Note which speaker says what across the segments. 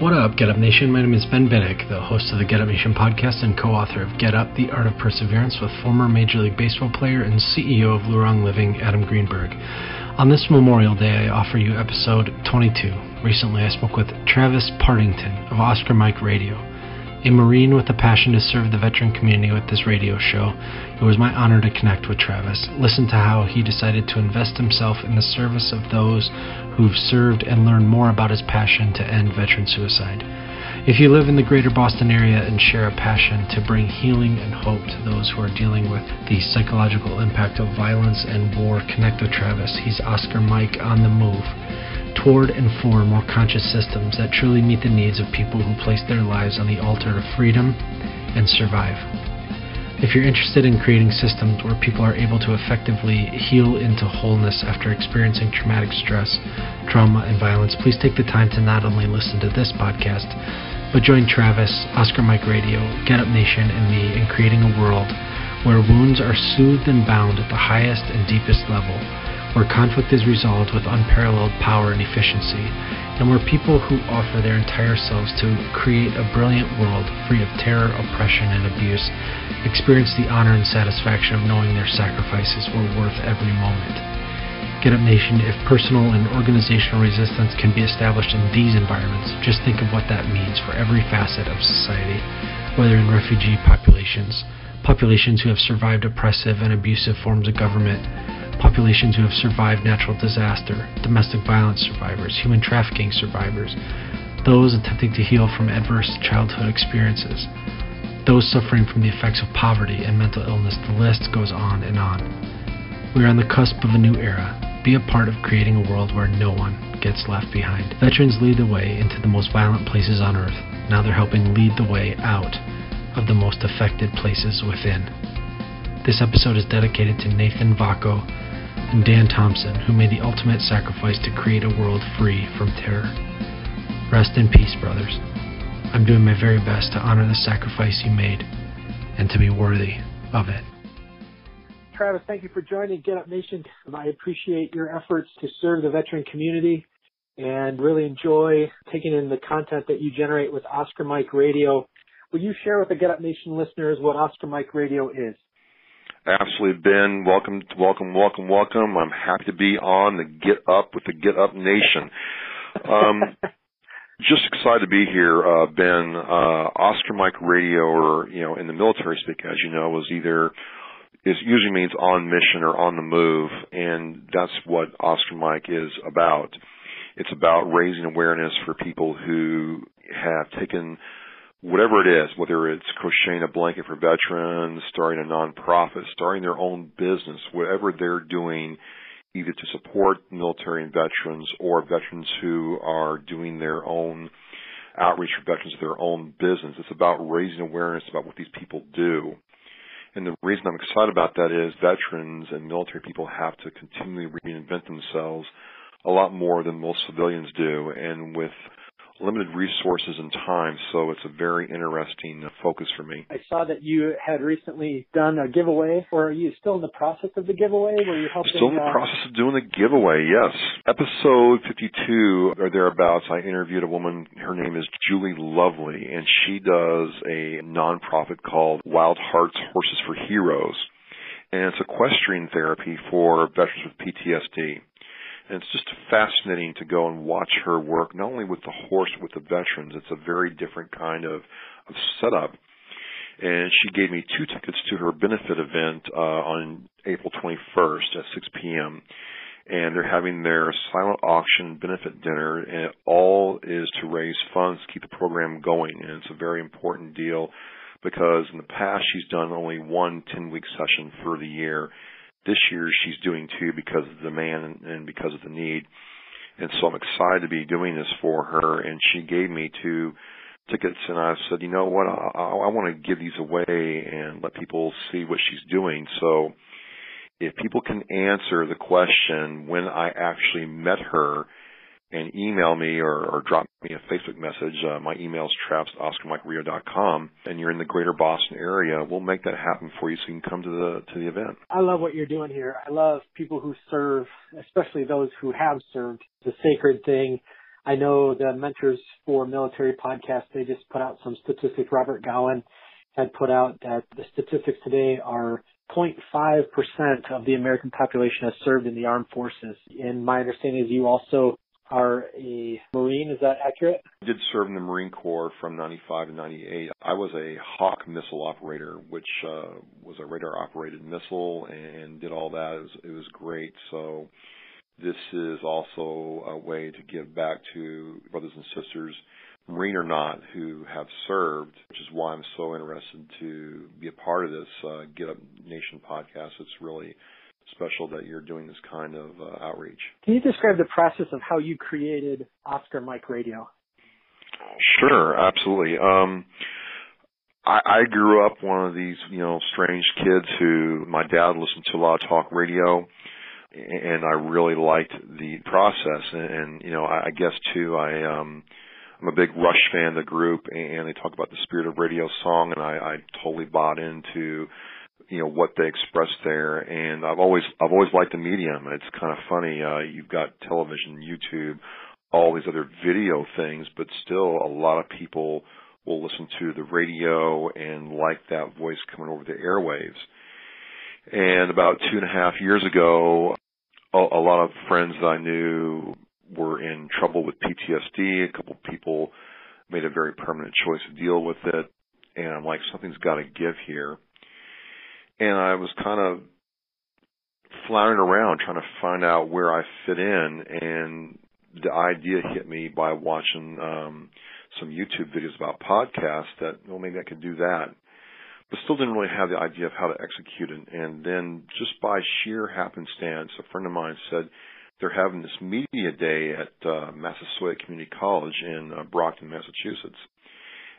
Speaker 1: What up, Get Up Nation? My name is Ben Biddick, the host of the Get Up Nation podcast and co author of Get Up The Art of Perseverance with former Major League Baseball player and CEO of Lurong Living, Adam Greenberg. On this Memorial Day, I offer you episode 22. Recently, I spoke with Travis Partington of Oscar Mike Radio. A Marine with a passion to serve the veteran community with this radio show, it was my honor to connect with Travis, listen to how he decided to invest himself in the service of those who've served, and learn more about his passion to end veteran suicide. If you live in the greater Boston area and share a passion to bring healing and hope to those who are dealing with the psychological impact of violence and war, connect with Travis. He's Oscar Mike on the move toward and for more conscious systems that truly meet the needs of people who place their lives on the altar of freedom and survive. If you're interested in creating systems where people are able to effectively heal into wholeness after experiencing traumatic stress, trauma, and violence, please take the time to not only listen to this podcast, but join Travis, Oscar Mike Radio, Get Up Nation, and me in creating a world where wounds are soothed and bound at the highest and deepest level, where conflict is resolved with unparalleled power and efficiency, and where people who offer their entire selves to create a brilliant world free of terror, oppression, and abuse experience the honor and satisfaction of knowing their sacrifices were worth every moment. Get Up Nation, if personal and organizational resistance can be established in these environments, just think of what that means for every facet of society, whether in refugee populations, populations who have survived oppressive and abusive forms of government, populations who have survived natural disaster, domestic violence survivors, human trafficking survivors, those attempting to heal from adverse childhood experiences, those suffering from the effects of poverty and mental illness. The list goes on and on. We are on the cusp of a new era, be a part of creating a world where no one gets left behind. Veterans lead the way into the most violent places on earth. Now they're helping lead the way out of the most affected places within. This episode is dedicated to Nathan Vacco and Dan Thompson, who made the ultimate sacrifice to create a world free from terror. Rest in peace, brothers. I'm doing my very best to honor the sacrifice you made and to be worthy of it.
Speaker 2: Travis, thank you for joining Get Up Nation. I appreciate your efforts to serve the veteran community and really enjoy taking in the content that you generate with Oscar Mike Radio. Will you share with the Get Up Nation listeners what Oscar Mike Radio is?
Speaker 3: Absolutely, Ben. Welcome, welcome, welcome, welcome. I'm happy to be on the Get Up with the Get Up Nation. Um, just excited to be here, uh, Ben. Uh, Oscar Mike Radio, or you know, in the military speak, as you know, was either is usually means on mission or on the move, and that's what Oscar Mike is about. It's about raising awareness for people who have taken whatever it is, whether it's crocheting a blanket for veterans, starting a nonprofit, starting their own business, whatever they're doing, either to support military and veterans or veterans who are doing their own outreach for veterans, their own business. It's about raising awareness about what these people do. And the reason I'm excited about that is veterans and military people have to continually reinvent themselves a lot more than most civilians do. And with limited resources and time, so it's a very interesting focus for me.
Speaker 2: I saw that you had recently done a giveaway, or are you still in the process of the giveaway? Were you helping?
Speaker 3: Still in the uh... process of doing the giveaway, yes. Episode 52 or thereabouts, I interviewed a woman, her name is Julie Lovely, and she does a nonprofit called Wild Hearts Horses for Heroes. And it's equestrian therapy for veterans with PTSD. And it's just fascinating to go and watch her work, not only with the horse, with the veterans. It's a very different kind of, of setup. And she gave me two tickets to her benefit event uh, on April 21st at 6 p.m. and they're having their silent auction benefit dinner, and it all is to raise funds to keep the program going. And it's a very important deal because in the past she's done only one 10 week session for the year. This year she's doing two because of the demand and because of the need. And so I'm excited to be doing this for her. And she gave me two tickets, and I said, you know what, I, I, I want to give these away and let people see what she's doing. So if people can answer the question when I actually met her and email me or, or drop me a Facebook message, uh, my email is traps at oscarmikerio.com, and you're in the greater Boston area, we'll make that happen for you so you can come to the to the event.
Speaker 2: I love what you're doing here. I love people who serve, especially those who have served. It's a sacred thing. I know the Mentors for Military podcast, they just put out some statistics. Robert Gowan had put out that the statistics today are 0.5% of the American population has served in the armed forces. And my understanding is you also are a Marine. Is that accurate?
Speaker 3: I did serve in the Marine Corps from 95 to 98. I was a Hawk missile operator, which uh, was a radar operated missile and did all that. It was, it was great. So this is also a way to give back to brothers and sisters Marine or not, who have served, which is why I'm so interested to be a part of this uh, Get Up Nation podcast. It's really special that you're doing this kind of uh, outreach.
Speaker 2: Can you describe the process of how you created Oscar Mike Radio?
Speaker 3: Sure, absolutely. Um, I, I grew up one of these, you know, strange kids who my dad listened to a lot of talk radio, and I really liked the process. And, and you know, I, I guess too, I um, I'm a big Rush fan, the group, and they talk about the spirit of radio song, and I, I totally bought into you know what they expressed there and i've always i've always liked the medium it's kind of funny uh you've got television youtube all these other video things but still a lot of people will listen to the radio and like that voice coming over the airwaves and about two and a half years ago a, a lot of friends that i knew were in trouble with PTSD. A couple people made a very permanent choice to deal with it. And I'm like, something's got to give here. And I was kind of floundering around trying to find out where I fit in. And the idea hit me by watching um, some YouTube videos about podcasts that, well, maybe I could do that. But still didn't really have the idea of how to execute it. And then just by sheer happenstance, a friend of mine said, they're having this media day at uh, Massasoit Community College in uh, Brockton, Massachusetts,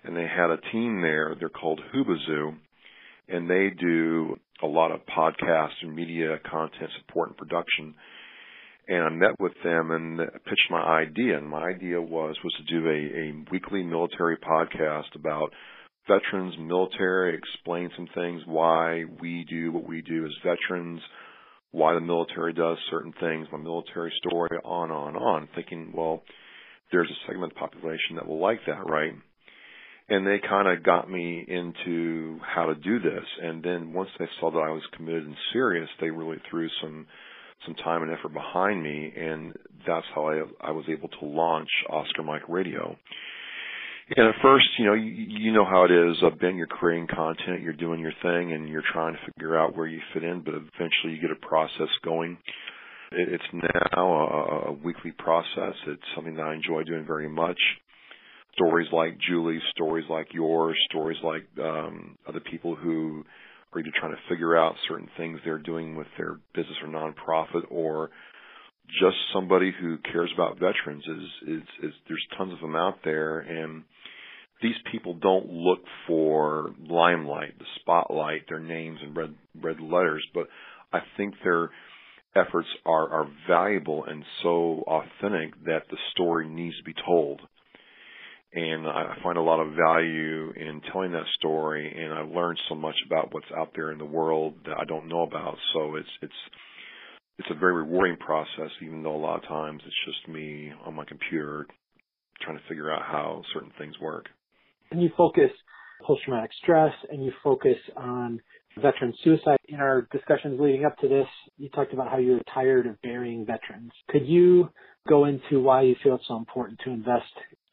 Speaker 3: and they had a team there. They're called Hubazoo, and they do a lot of podcast and media content support and production. And I met with them and pitched my idea. And my idea was was to do a, a weekly military podcast about veterans, military, explain some things, why we do what we do as veterans, why the military does certain things, my military story, on, on, on, thinking, well, there's a segment of the population that will like that, right? And they kind of got me into how to do this. And then once they saw that I was committed and serious, they really threw some some time and effort behind me, and that's how I I was able to launch Oscar Mike Radio. And at first, you know, you, you know how it is. Uh, ben, you're creating content, you're doing your thing, and you're trying to figure out where you fit in. But eventually, you get a process going. It, it's now a, a weekly process. It's something that I enjoy doing very much. Stories like Julie's, stories like yours, stories like um, other people who are either trying to figure out certain things they're doing with their business or nonprofit, or just somebody who cares about veterans is, is is there's tons of them out there and these people don't look for limelight, the spotlight, their names and red red letters, but I think their efforts are are valuable and so authentic that the story needs to be told. And I find a lot of value in telling that story, and I've learned so much about what's out there in the world that I don't know about. So it's it's it's a very rewarding process, even though a lot of times it's just me on my computer trying to figure out how certain things work.
Speaker 2: And you focus post traumatic stress and you focus on veteran suicide. In our discussions leading up to this, you talked about how you're tired of burying veterans. Could you go into why you feel it's so important to invest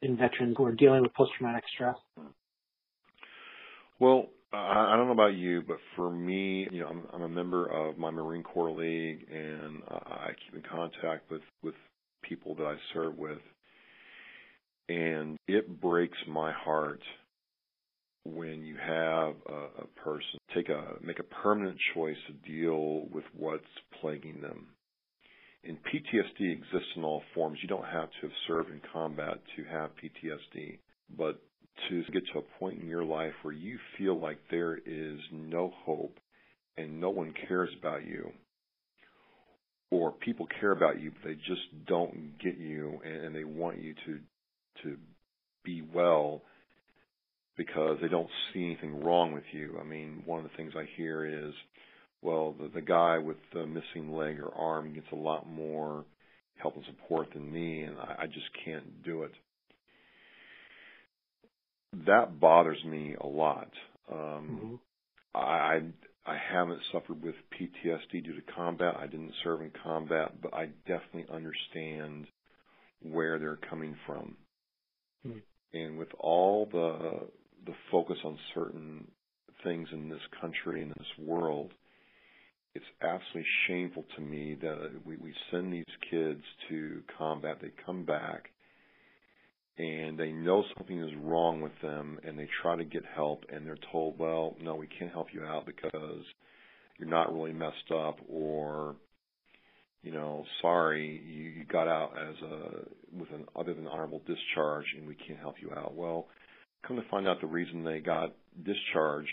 Speaker 2: in veterans who are dealing with post traumatic stress?
Speaker 3: Well, I, I don't know about you, but for me, you know, I'm, I'm a member of my Marine Corps League, and I keep in contact with with people that I serve with, and it breaks my heart when you have a, a person take a make a permanent choice to deal with what's plaguing them. And PTSD exists in all forms. You don't have to have served in combat to have PTSD, but to get to a point in your life where you feel like there is no hope and no one cares about you, or people care about you, but they just don't get you and, they want you to to be well because they don't see anything wrong with you. I mean, one of the things I hear is, well, the, the guy with the missing leg or arm gets a lot more help and support than me, and I, I just can't do it. That bothers me a lot. Um, mm-hmm. I I haven't suffered with PTSD due to combat. I didn't serve in combat, but I definitely understand where they're coming from. Mm-hmm. And with all the the focus on certain things in this country and in this world, it's absolutely shameful to me that we, we send these kids to combat. They come back and they know something is wrong with them and they try to get help and they're told, well, no, we can't help you out because you're not really messed up or you know, sorry, you, you got out as a with an other than honorable discharge and we can't help you out. Well, Come to find out, the reason they got discharged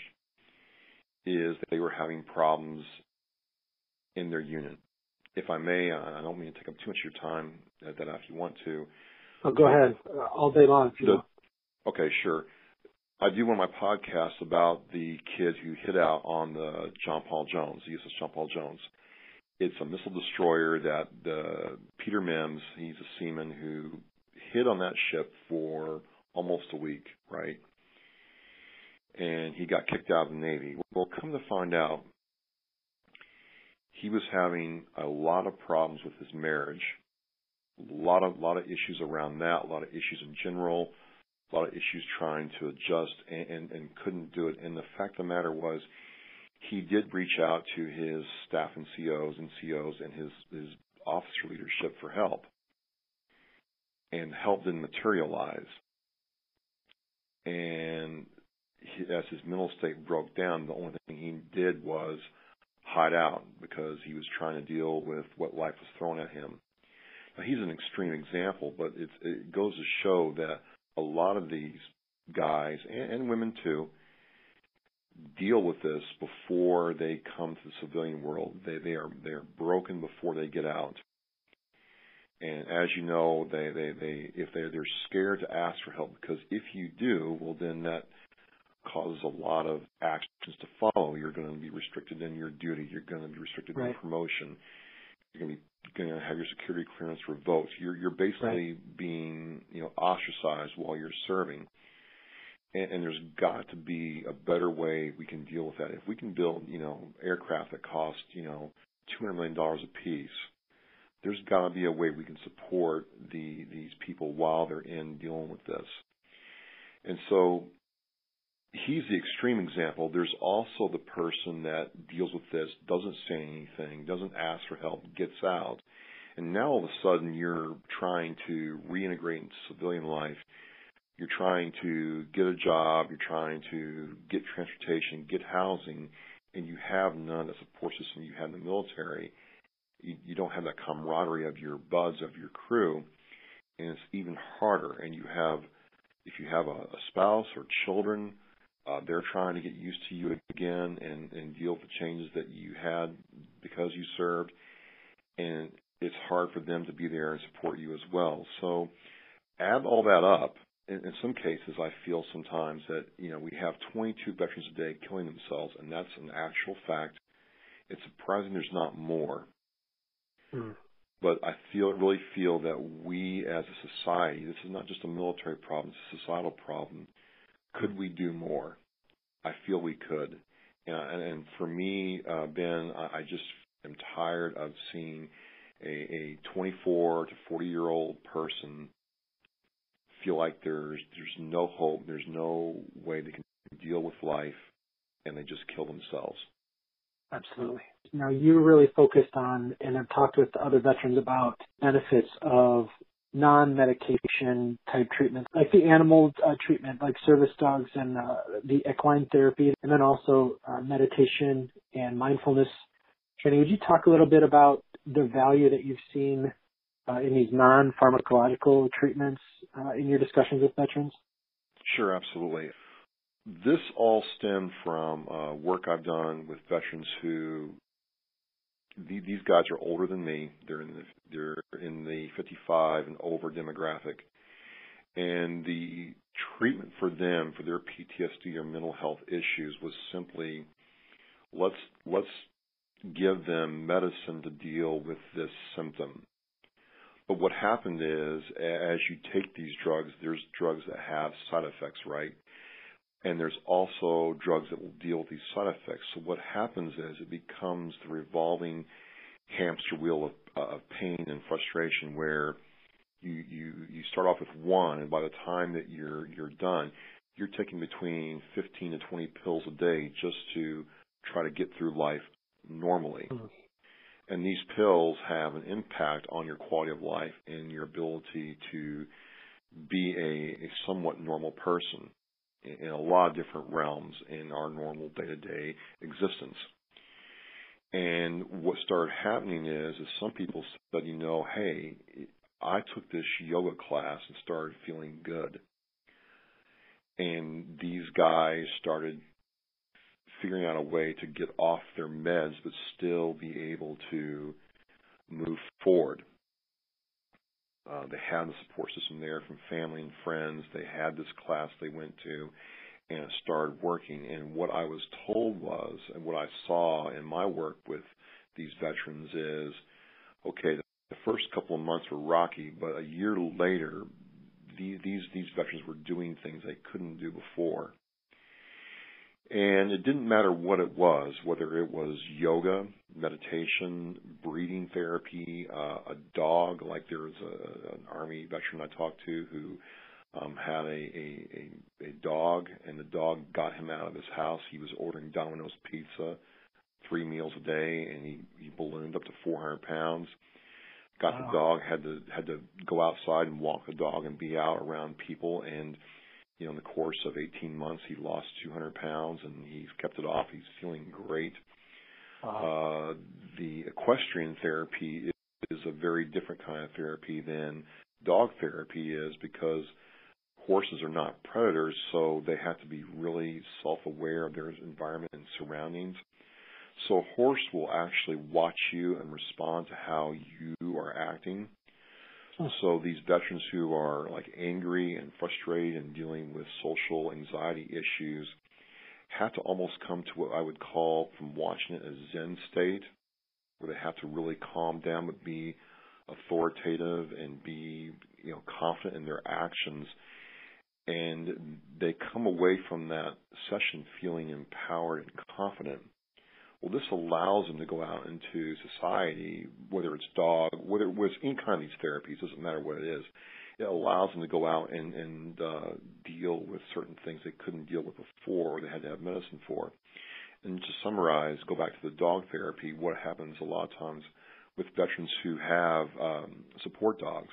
Speaker 3: is that they were having problems in their unit. If I may, I don't mean to take up too much of your time, uh, that if you want to.
Speaker 2: Oh, go ahead, uh, all day long. If you
Speaker 3: the, okay, sure. I do one of my podcasts about the kid who hit out on the John Paul Jones, the USS John Paul Jones. It's a missile destroyer that the Peter Mims, he's a seaman who hit on that ship for almost a week, right? And he got kicked out of the Navy. Well, come to find out, he was having a lot of problems with his marriage, a lot of lot of issues around that, a lot of issues in general, a lot of issues trying to adjust and, and, and couldn't do it. And the fact of the matter was, he did reach out to his staff and COs and COs and his his officer leadership for help, and help didn't materialize and as his mental state broke down, the only thing he did was hide out because he was trying to deal with what life was throwing at him. Now he's an extreme example, but it's, it goes to show that a lot of these guys and, and women too deal with this before they come to the civilian world. They they are they are broken before they get out. And as you know, they, they, they, if they, they're scared to ask for help because if you do, well, then that causes a lot of actions to follow. You're going to be restricted in your duty. You're going to be restricted right. in promotion. You're going to be going to have your security clearance revoked. You're you're basically right. being you know ostracized while you're serving. And, and there's got to be a better way we can deal with that. If we can build you know aircraft that cost you know two hundred million dollars a piece there's got to be a way we can support the these people while they're in dealing with this. And so he's the extreme example. There's also the person that deals with this, doesn't say anything, doesn't ask for help, gets out. And now all of a sudden you're trying to reintegrate into civilian life. You're trying to get a job, you're trying to get transportation, get housing, and you have none the support system you had in the military you, you don't have that camaraderie of your buds of your crew, and it's even harder. And you have, if you have a, a spouse or children, uh, they're trying to get used to you again and, and deal with the changes that you had because you served, and it's hard for them to be there and support you as well. So add all that up. In, in some cases, I feel sometimes that you know we have 22 veterans a day killing themselves, and that's an actual fact. It's surprising there's not more. Mm. But I feel really feel that we as a society, this is not just a military problem, it's a societal problem. Could we do more? I feel we could. And, and for me, uh, Ben, I, I just am tired of seeing a, a 24 to 40 year old person feel like there's there's no hope, there's no way they can deal with life, and they just kill themselves.
Speaker 2: Absolutely. Now you really focused on and I've talked with other veterans about benefits of non-medication type treatments, like the animal uh, treatment, like service dogs and uh, the equine therapy, and then also uh, meditation and mindfulness training. Would you talk a little bit about the value that you've seen uh, in these non-pharmacological treatments uh, in your discussions with veterans?
Speaker 3: Sure, absolutely. This all stemmed from uh, work I've done with veterans who these guys are older than me. They're in the they're in the 55 and over demographic, and the treatment for them for their PTSD or mental health issues was simply let's let's give them medicine to deal with this symptom. But what happened is, as you take these drugs, there's drugs that have side effects, right? And there's also drugs that will deal with these side effects. So what happens is it becomes the revolving hamster wheel of, uh, of pain and frustration where you, you, you start off with one and by the time that you're, you're done, you're taking between 15 to 20 pills a day just to try to get through life normally. Mm-hmm. And these pills have an impact on your quality of life and your ability to be a, a somewhat normal person in a lot of different realms in our normal day-to-day existence. And what started happening is, is some people said, you know, hey, I took this yoga class and started feeling good. And these guys started figuring out a way to get off their meds but still be able to move forward. Uh, they had the support system there from family and friends. They had this class they went to and started working. And what I was told was, and what I saw in my work with these veterans is, okay, the first couple of months were rocky, but a year later, these these, these veterans were doing things they couldn't do before. And it didn't matter what it was, whether it was yoga, meditation, breathing therapy, uh, a dog, like there was a, an Army veteran I talked to who um, had a, a, a, a dog, and the dog got him out of his house. He was ordering Domino's pizza three meals a day, and he, he ballooned up to 400 pounds. Got wow. the dog, had to had to go outside and walk the dog and be out around people, and you know, in the course of 18 months, he lost 200 pounds and he's kept it off. He's feeling great. Wow. Uh, the equestrian therapy is, is a very different kind of therapy than dog therapy is because horses are not predators, so they have to be really self-aware of their environment and surroundings. So a horse will actually watch you and respond to how you are acting. So these veterans who are like angry and frustrated and dealing with social anxiety issues have to almost come to what I would call from watching it a Zen state where they have to really calm down but be authoritative and be, you know, confident in their actions. And they come away from that session feeling empowered and confident. Well, this allows them to go out into society, whether it's dog, whether it was any kind of these therapies, doesn't matter what it is. It allows them to go out and, and uh, deal with certain things they couldn't deal with before, or they had to have medicine for. And to summarize, go back to the dog therapy. What happens a lot of times with veterans who have um, support dogs,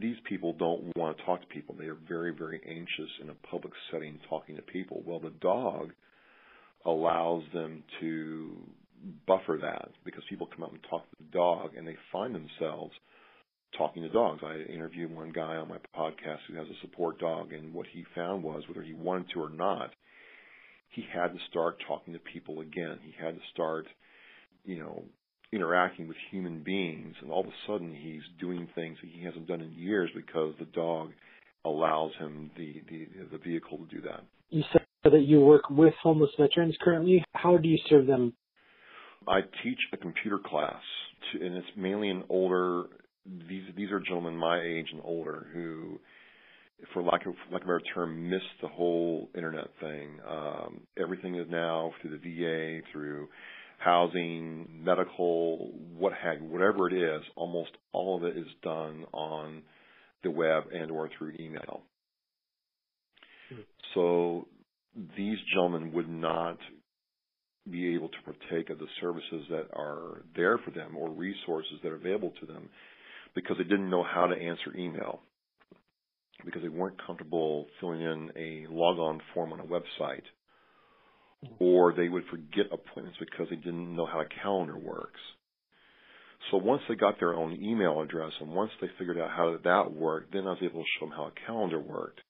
Speaker 3: these people don't want to talk to people. They are very, very anxious in a public setting talking to people. Well, the dog allows them to buffer that because people come out and talk to the dog and they find themselves talking to dogs. I interviewed one guy on my podcast who has a support dog, and what he found was whether he wanted to or not, he had to start talking to people again. He had to start, you know, interacting with human beings, and all of a sudden he's doing things that he hasn't done in years because the dog allows him the the, the vehicle to do that.
Speaker 2: You said that you work with homeless veterans currently. How do you serve them?
Speaker 3: I teach a computer class, to, and it's mainly an older. These these are gentlemen my age and older who, for lack of lack of a better term, missed the whole internet thing. Um, everything is now through the VA, through housing, medical, what have whatever it is. Almost all of it is done on the web and or through email. Hmm. So these gentlemen would not be able to partake of the services that are there for them or resources that are available to them because they didn't know how to answer email because they weren't comfortable filling in a logon form on a website or they would forget appointments because they didn't know how a calendar works. So once they got their own email address and once they figured out how that worked, then I was able to show them how a calendar worked,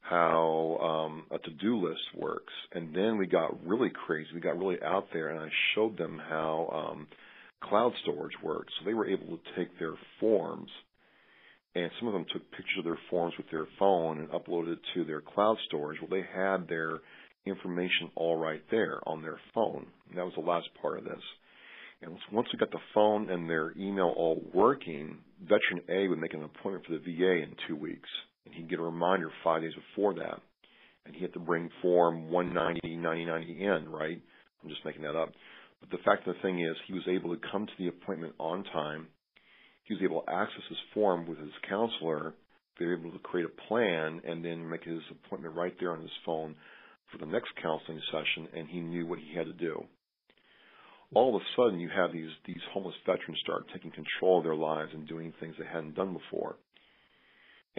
Speaker 3: how um, a to-do list works, and then we got really crazy. We got really out there, and I showed them how um, cloud storage worked. So they were able to take their forms, and some of them took pictures of their forms with their phone and uploaded it to their cloud storage. Well, they had their information all right there on their phone. And that was the last part of this. And once we got the phone and their email all working, Veteran A would make an appointment for the VA in two weeks, and he'd get a reminder five days before that, and he had to bring Form 190 9090 in, right? I'm just making that up. But the fact of the thing is, he was able to come to the appointment on time. He was able to access his form with his counselor. They were able to create a plan and then make his appointment right there on his phone for the next counseling session, and he knew what he had to do all of a sudden you have these these homeless veterans start taking control of their lives and doing things they hadn't done before.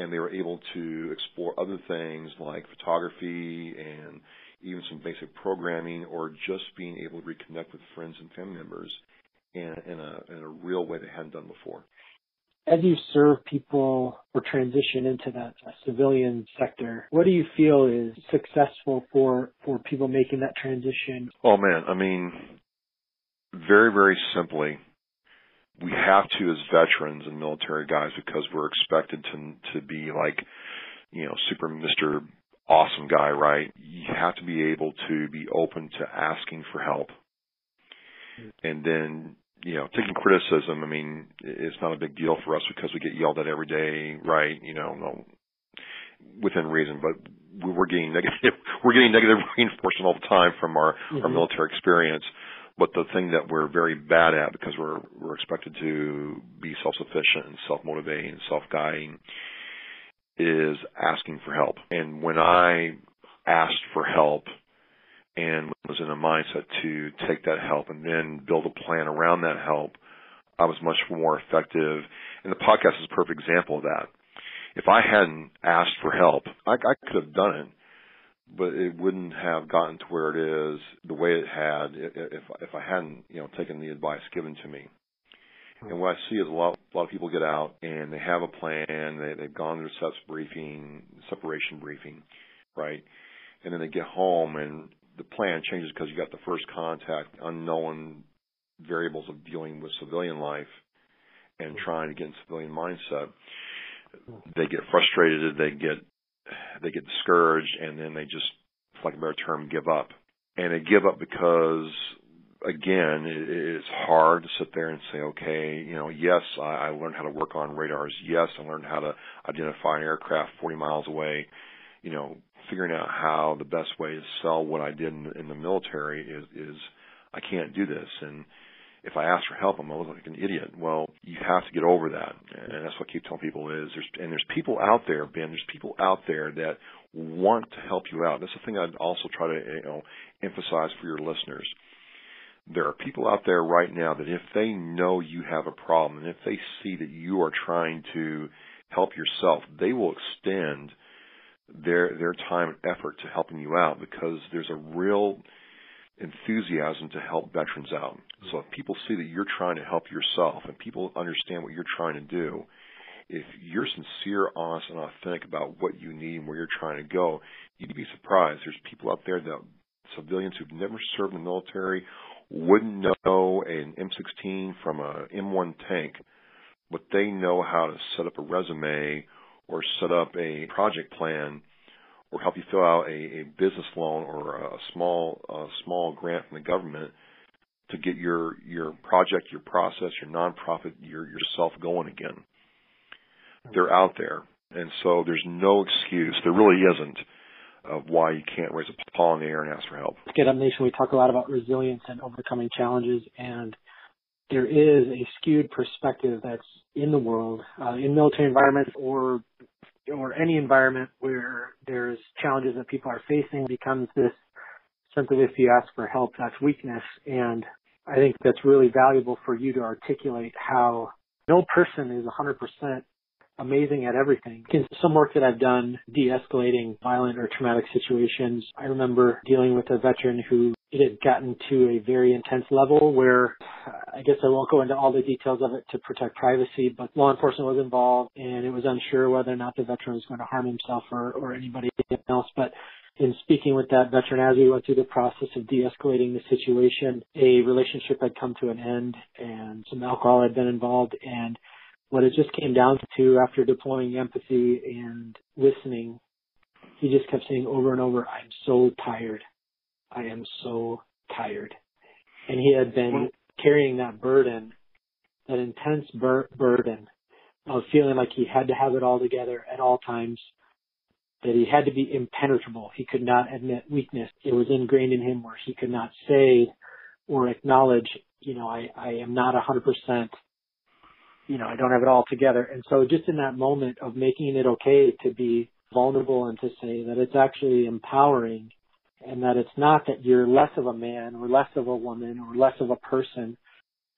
Speaker 3: And they were able to explore other things like photography and even some basic programming or just being able to reconnect with friends and family members in, in, a, in a real way they hadn't done before.
Speaker 2: As you serve people or transition into that civilian sector, what do you feel is successful for, for people making that transition?
Speaker 3: Oh man, I mean, very, very simply, we have to as veterans and military guys because we're expected to to be like, you know, super Mr. Awesome guy, right? You have to be able to be open to asking for help. And then, you know, taking criticism, I mean, it's not a big deal for us because we get yelled at every day, right? You know, no, within reason, but we're getting negative, we're getting negative reinforcement all the time from our, mm-hmm. our military experience. But the thing that we're very bad at because we're we're expected to be self-sufficient and self-motivating and self-guiding is asking for help. And when I asked for help and was in a mindset to take that help and then build a plan around that help, I was much more effective. And the podcast is a perfect example of that. If I hadn't asked for help, I, I could have done it but it wouldn't have gotten to where it is the way it had if if I hadn't you know taken the advice given to me. And what I see is a lot a lot of people get out and they have a plan, they they've gone through SEPS briefing, separation briefing, right? And then they get home and the plan changes because you got the first contact, unknown variables of dealing with civilian life and trying to get in civilian mindset. They get frustrated, they get they get discouraged and then they just, for a better term, give up. And they give up because, again, it, it's hard to sit there and say, okay, you know, yes, I, I learned how to work on radars. Yes, I learned how to identify an aircraft 40 miles away. You know, figuring out how the best way to sell what I did in, in the military is, is I can't do this. And if I ask for help, I'm gonna look like an idiot. Well, you have to get over that, and that's what I keep telling people is there's and there's people out there, Ben. There's people out there that want to help you out. That's the thing I'd also try to you know emphasize for your listeners. There are people out there right now that if they know you have a problem and if they see that you are trying to help yourself, they will extend their their time and effort to helping you out because there's a real enthusiasm to help veterans out. So if people see that you're trying to help yourself and people understand what you're trying to do, if you're sincere, honest, and authentic about what you need and where you're trying to go, you'd be surprised. There's people out there that civilians who've never served in the military wouldn't know an M16 from a M1 tank, but they know how to set up a resume or set up a project plan or help you fill out a, a business loan or a small a small grant from the government to get your your project, your process, your nonprofit, your yourself going again. They're out there, and so there's no excuse. There really isn't of why you can't raise a paw in the air and ask for help.
Speaker 2: Get Up Nation, we talk a lot about resilience and overcoming challenges, and there is a skewed perspective that's in the world, uh, in military environments or or any environment where there's challenges that people are facing becomes this sense of if you ask for help, that's weakness. And I think that's really valuable for you to articulate how no person is 100% amazing at everything. In some work that I've done de-escalating violent or traumatic situations, I remember dealing with a veteran who it had gotten to a very intense level where I guess I won't go into all the details of it to protect privacy, but law enforcement was involved and it was unsure whether or not the veteran was going to harm himself or, or anybody else. But in speaking with that veteran as we went through the process of de-escalating the situation, a relationship had come to an end and some alcohol had been involved and what it just came down to after deploying empathy and listening, he just kept saying over and over, I'm so tired. I am so tired. And he had been carrying that burden, that intense bur- burden of feeling like he had to have it all together at all times, that he had to be impenetrable. He could not admit weakness. It was ingrained in him where he could not say or acknowledge, you know, I, I am not a hundred percent you know, I don't have it all together. And so just in that moment of making it okay to be vulnerable and to say that it's actually empowering and that it's not that you're less of a man or less of a woman or less of a person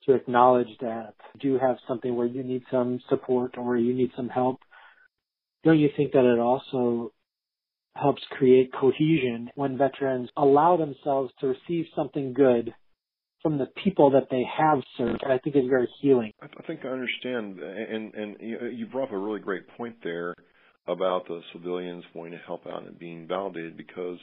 Speaker 2: to acknowledge that you do have something where you need some support or you need some help. Don't you think that it also helps create cohesion when veterans allow themselves to receive something good from the people that they have served, I think is very healing.
Speaker 3: I, think I understand, and and you brought up a really great point there about the civilians wanting to help out and being validated because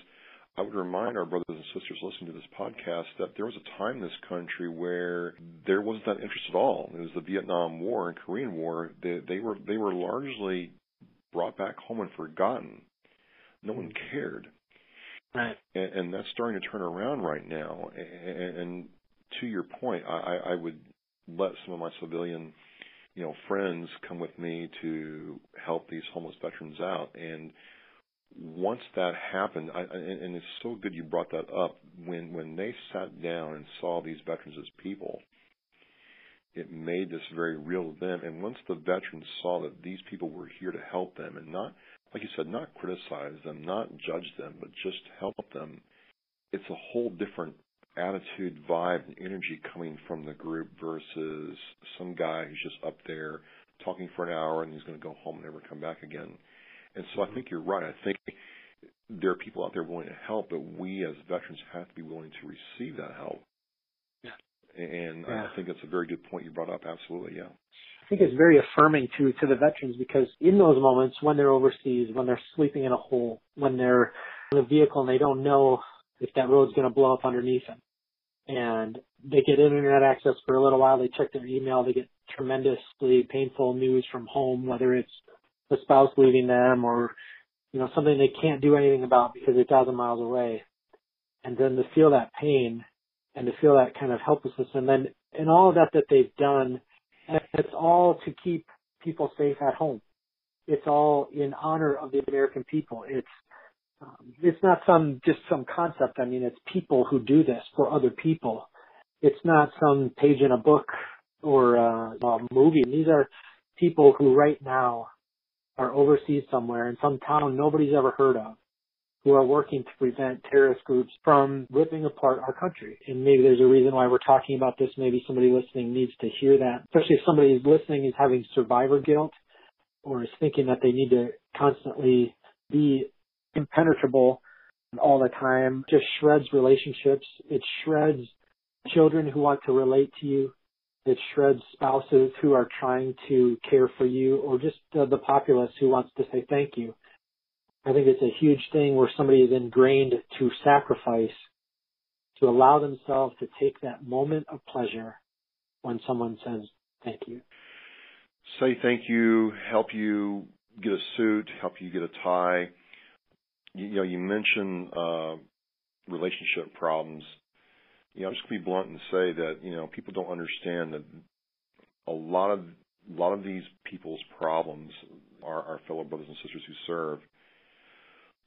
Speaker 3: I would remind our brothers and sisters listening to this podcast that there was a time in this country where there wasn't that interest at all. It was the Vietnam War and Korean War. They, they were they were largely brought back home and forgotten. No one cared.
Speaker 2: Right.
Speaker 3: And, and that's starting to turn around right now. And, and to your point, I, I would let some of my civilian, you know, friends come with me to help these homeless veterans out. And once that happened, I, and, and it's so good you brought that up. When when they sat down and saw these veterans as people, it made this very real to them. And once the veterans saw that these people were here to help them and not, like you said, not criticize them, not judge them, but just help them, it's a whole different attitude, vibe, and energy coming from the group versus some guy who's just up there talking for an hour and he's going to go home and never come back again. And so I mm-hmm. think you're right. I think there are people out there willing to help, but we as veterans have to be willing to receive that help.
Speaker 2: Yeah.
Speaker 3: And yeah. I think that's a very good point you brought up. Absolutely, yeah.
Speaker 2: I think it's very affirming to to the veterans because in those moments when they're overseas, when they're sleeping in a hole, when they're in a vehicle and they don't know if that road's going to blow up underneath them, and they get internet access for a little while. They check their email. They get tremendously painful news from home, whether it's the spouse leaving them or, you know, something they can't do anything about because they're a thousand miles away. And then to feel that pain and to feel that kind of helplessness and then, and all of that that they've done, it's all to keep people safe at home. It's all in honor of the American people. It's um, it's not some just some concept. I mean, it's people who do this for other people. It's not some page in a book or a, a movie. These are people who right now are overseas somewhere in some town nobody's ever heard of who are working to prevent terrorist groups from ripping apart our country. And maybe there's a reason why we're talking about this. Maybe somebody listening needs to hear that, especially if somebody is listening is having survivor guilt or is thinking that they need to constantly be impenetrable all the time, just shreds relationships. It shreds children who want to relate to you. It shreds spouses who are trying to care for you or just uh, the populace who wants to say thank you. I think it's a huge thing where somebody is ingrained to sacrifice to allow themselves to take that moment of pleasure when someone says thank you.
Speaker 3: Say thank you, help you get a suit, help you get a tie you know, you mentioned uh, relationship problems. You know, I'm just gonna be blunt and say that you know people don't understand that a lot of a lot of these people's problems are our fellow brothers and sisters who serve.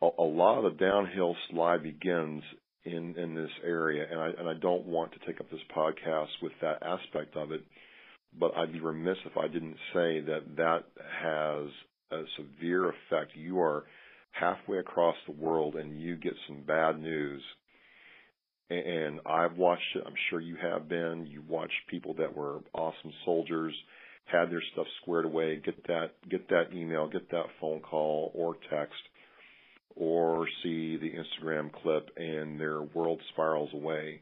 Speaker 3: A, a lot of the downhill slide begins in in this area, and I and I don't want to take up this podcast with that aspect of it, but I'd be remiss if I didn't say that that has a severe effect. You are halfway across the world and you get some bad news. And I've watched it. I'm sure you have been. You watched people that were awesome soldiers, had their stuff squared away, get that get that email, get that phone call or text, or see the Instagram clip, and their world spirals away.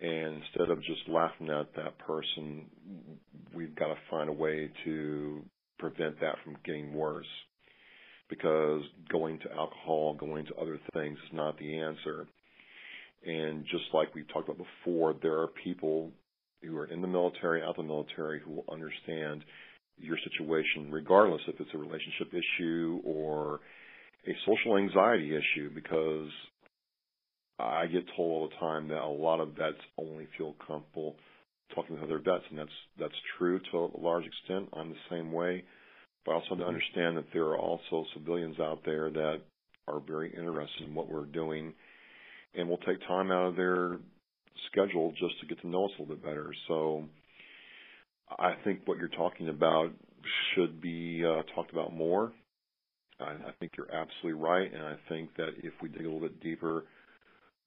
Speaker 3: And instead of just laughing at that person, we've got to find a way to prevent that from getting worse. Because going to alcohol, going to other things is not the answer. And just like we talked about before, there are people who are in the military, out of the military, who will understand your situation, regardless if it's a relationship issue or a social anxiety issue, because I get told all the time that a lot of vets only feel comfortable talking with other vets, and that's that's true to a large extent. I'm the same way, but also to understand that there are also civilians out there that are very interested in what we're doing, and will take time out of their schedule just to get to know us a little bit better. So, I think what you're talking about should be uh, talked about more. I, I think you're absolutely right, and I think that if we dig a little bit deeper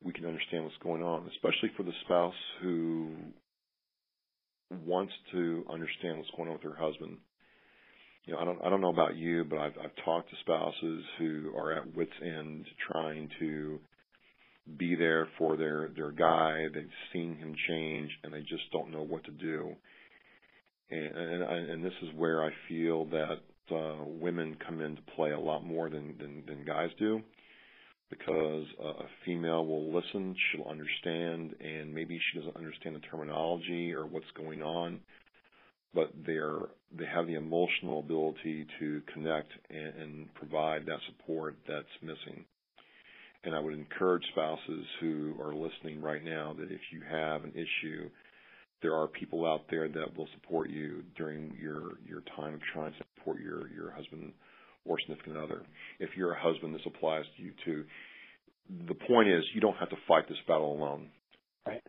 Speaker 3: we can understand what's going on, especially for the spouse who wants to understand what's going on with her husband. You know, I don't I don't know about you, but I've I've talked to spouses who are at wits end trying to be there for their their guy. They've seen him change and they just don't know what to do. And and, and this is where I feel that uh, women come into play a lot more than than, than guys do because a female will listen, she'll understand, and maybe she doesn't understand the terminology or what's going on, but they're they have the emotional ability to connect and, and provide that support that's missing. And I would encourage spouses who are listening right now that if you have an issue, there are people out there that will support you during your your time of trying to support your your husband or significant other. If you're a husband, this applies to you too. The point is, you don't have to fight this battle alone.
Speaker 2: Right.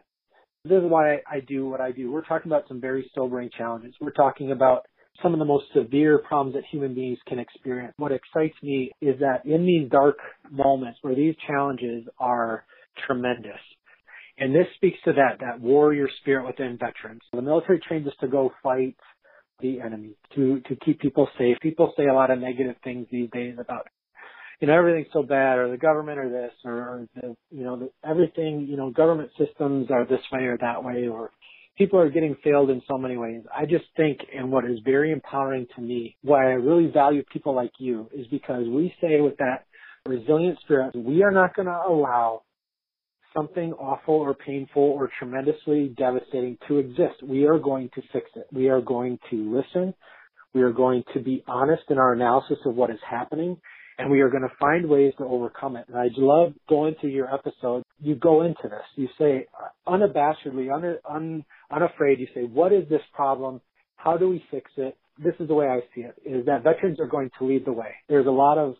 Speaker 2: This is why I do what I do. We're talking about some very sobering challenges. We're talking about some of the most severe problems that human beings can experience. What excites me is that in these dark moments where these challenges are tremendous, and this speaks to that, that warrior spirit within veterans. The military trains us to go fight the enemy, to, to keep people safe. People say a lot of negative things these days about, you know, everything's so bad or the government or this or, the, you know, the, everything, you know, government systems are this way or that way or people are getting failed in so many ways. I just think, and what is very empowering to me, why I really value people like you is because we say with that resilient spirit, we are not going to allow something awful or painful or tremendously devastating to exist. We are going to fix it. We are going to listen. We are going to be honest in our analysis of what is happening and we are going to find ways to overcome it. And I love going through your episode. You go into this. You say unabashedly, un, un, unafraid. You say, what is this problem? How do we fix it? This is the way I see it, is that veterans are going to lead the way. There's a lot of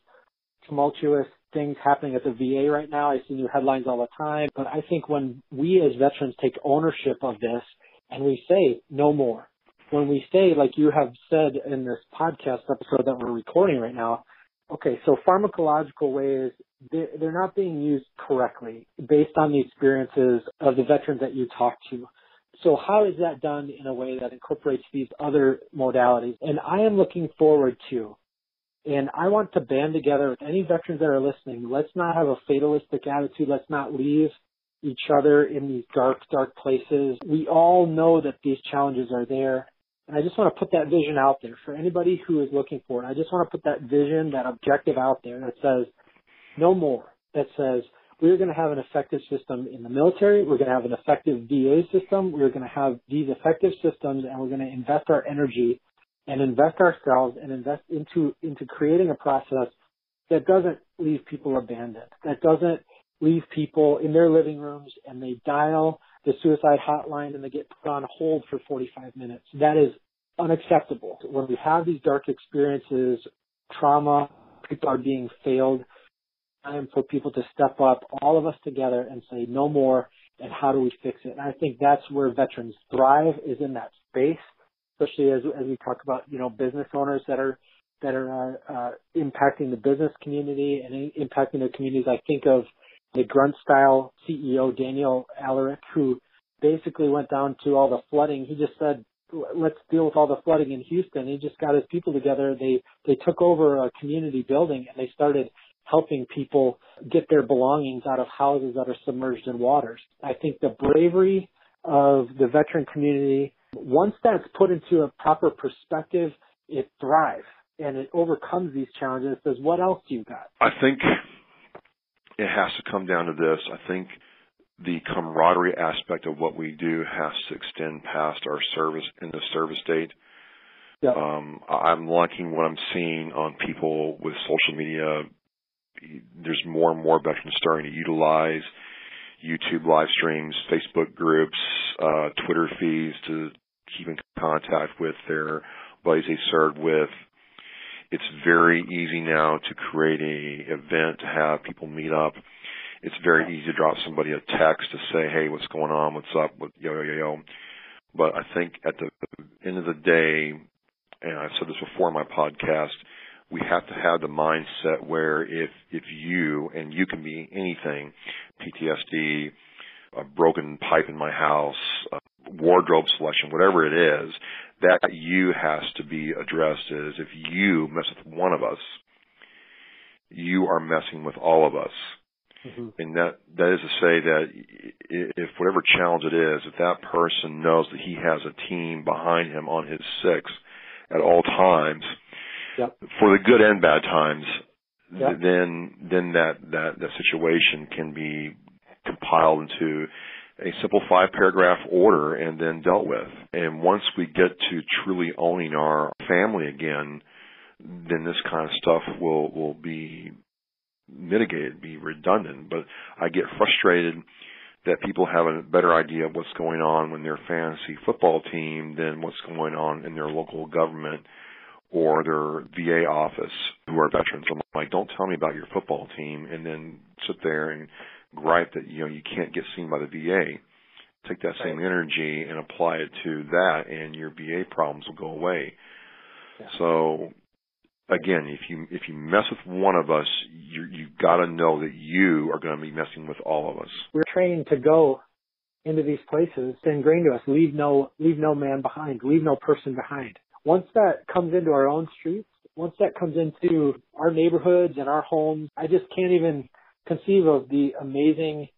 Speaker 2: tumultuous things happening at the VA right now. I see new headlines all the time. But I think when we as veterans take ownership of this and we say no more, when we say, like you have said in this podcast episode that we're recording right now, okay, so pharmacological ways, they're, not being used correctly based on the experiences of the veterans that you talk to. So how is that done in a way that incorporates these other modalities? And I am looking forward to and I want to band together with any veterans that are listening. Let's not have a fatalistic attitude. Let's not leave each other in these dark, dark places. We all know that these challenges are there. And I just want to put that vision out there for anybody who is looking for it. I just want to put that vision, that objective out there that says no more. That says we're going to have an effective system in the military. We're going to have an effective VA system. We're going to have these effective systems and we're going to invest our energy and invest ourselves and invest into into creating a process that doesn't leave people abandoned, that doesn't leave people in their living rooms and they dial the suicide hotline and they get put on hold for 45 minutes. That is unacceptable. When we have these dark experiences, trauma, people are being failed, time for people to step up, all of us together and say no more and how do we fix it? And I think that's where veterans thrive is in that space especially as as we talk about you know business owners that are that are uh, impacting the business community and impacting the communities. I think of the grunt style CEO Daniel Alarik, who basically went down to all the flooding. He just said, let's deal with all the flooding in Houston. He just got his people together. They, they took over a community building and they started helping people get their belongings out of houses that are submerged in waters. I think the bravery of the veteran community, once that's put into a proper perspective, it thrives and it overcomes these challenges. Says, what else do you got?
Speaker 3: I think it has to come down to this. I think the camaraderie aspect of what we do has to extend past our service in the service date.
Speaker 2: Yep.
Speaker 3: Um, I'm liking what I'm seeing on people with social media. There's more and more veterans starting to utilize YouTube live streams, Facebook groups, uh, Twitter feeds to keep in contact with their buddies they served with. It's very easy now to create a event to have people meet up it's very easy to drop somebody a text to say, hey, what's going on? What's up? What, yo, yo, yo, yo. But I think at the end of the day, and I've said this before in my podcast, we have to have the mindset where if, if you, and you can be anything, PTSD, a broken pipe in my house, wardrobe selection, whatever it is, that you has to be addressed is if you mess with one of us, you are messing with all of us. Mm-hmm. And that, that is to say that if whatever challenge it is, if that person knows that he has a team behind him on his six at all times,
Speaker 2: yep.
Speaker 3: for the good and bad times,
Speaker 2: yep.
Speaker 3: then, then that, that, that situation can be compiled into a simple five paragraph order and then dealt with. And once we get to truly owning our family again, then this kind of stuff will, will be mitigated, be redundant, but I get frustrated that people have a better idea of what's going on when their fantasy football team than what's going on in their local government or their VA office who are veterans. I'm like, don't tell me about your football team and then sit there and gripe that, you know, you can't get seen by the VA. Take that same energy and apply it to that and your VA problems will go away.
Speaker 2: Yeah.
Speaker 3: So again, if you if you mess with one of us, you you've got to know that you are going to be messing with all of us.
Speaker 2: We're trained to go into these places. It's ingrained to us. Leave no leave no man behind. Leave no person behind. Once that comes into our own streets, once that comes into our neighborhoods and our homes, I just can't even conceive of the amazing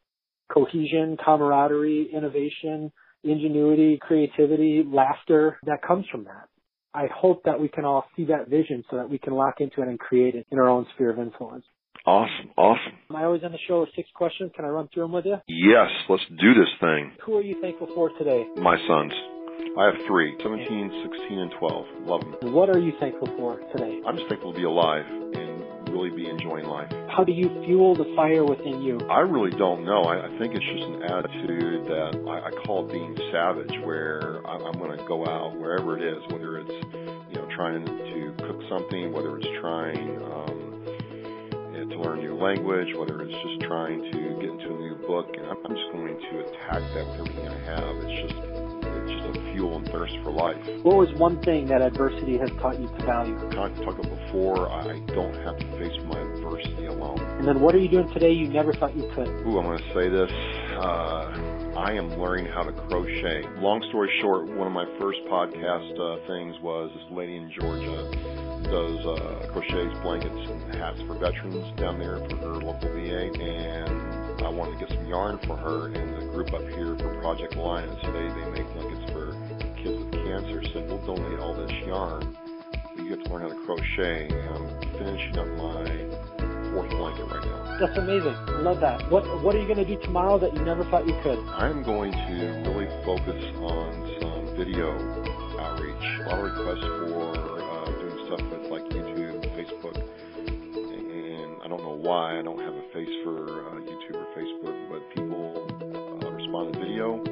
Speaker 2: cohesion, camaraderie, innovation, ingenuity, creativity, laughter that comes from that. I hope that we can all see that vision so that we can lock into it and create it in our own sphere of influence.
Speaker 3: Awesome, awesome.
Speaker 2: Am I always end the show with six questions. Can I run through them with you?
Speaker 3: Yes, let's do this thing.
Speaker 2: Who are you thankful for today?
Speaker 3: My sons. I have three, 17, 16, and 12. Love them.
Speaker 2: What are you thankful for today?
Speaker 3: I'm just thankful to be alive and really be enjoying life.
Speaker 2: How do you fuel the fire within you?
Speaker 3: I really don't know. I, I think it's just an attitude that I, I call being savage, where I, I'm going to go out wherever it is, whether it's you know trying to cook something, whether it's trying um, to learn a new language, whether it's just trying to get into a new book. And I'm, I'm just going to attack that with everything I have. It's just fuel and thirst for life.
Speaker 2: What was one thing that adversity has taught you to value?
Speaker 3: Kind of talked about before, I don't have to face my adversity alone.
Speaker 2: And then what are you doing today you never thought you could?
Speaker 3: Ooh, I'm going to say this. Uh, I am learning how to crochet. Long story short, one of my first podcast uh, things was this lady in Georgia does uh, crochets blankets and hats for veterans down there for her local VA, and I wanted to get some yarn for her and the group up here for Project Linus. They they make blankets for kids with cancer. Said we'll donate all this yarn, but you have to learn how to crochet. And I'm finishing up my fourth blanket right now.
Speaker 2: That's amazing. I love that. What What are you going to do tomorrow that you never thought you could?
Speaker 3: I'm going to really focus on some video outreach. A lot of requests for uh, doing stuff with like YouTube, Facebook, and I don't know why I don't have a face for uh, Facebook, but people uh, respond to video,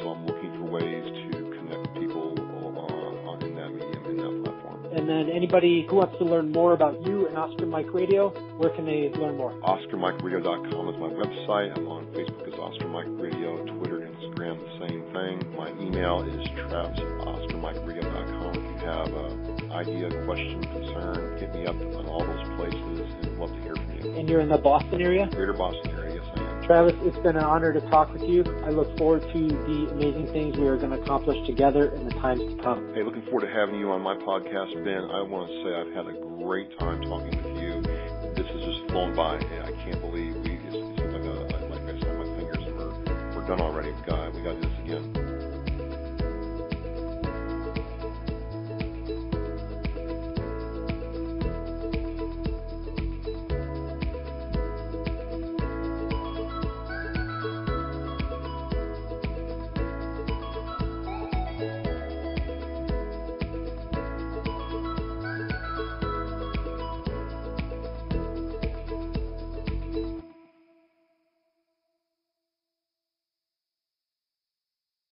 Speaker 3: so I'm looking for ways to connect people uh, on, in that medium, in that platform.
Speaker 2: And then anybody who wants to learn more about you and Oscar Mike Radio, where can they learn more?
Speaker 3: OscarMikeRadio.com is my website. I'm on Facebook as Oscar Mike Radio, Twitter, Instagram, the same thing. My email is travis at OscarMikeRadio.com. If you have an idea, question, concern, hit me up on all those places and love to hear from you.
Speaker 2: And you're in the Boston area?
Speaker 3: Greater Boston area, yes I am.
Speaker 2: Travis, it's been an honor to talk with you. I look forward to the amazing things we are going to accomplish together in the times to come.
Speaker 3: Hey, looking forward to having you on my podcast, Ben. I want to say I've had a great time talking with you. This has just flown by. I can't believe we, it's, it's like, a, like I saw my fingers, we're, we're done already. God, we got to do this again.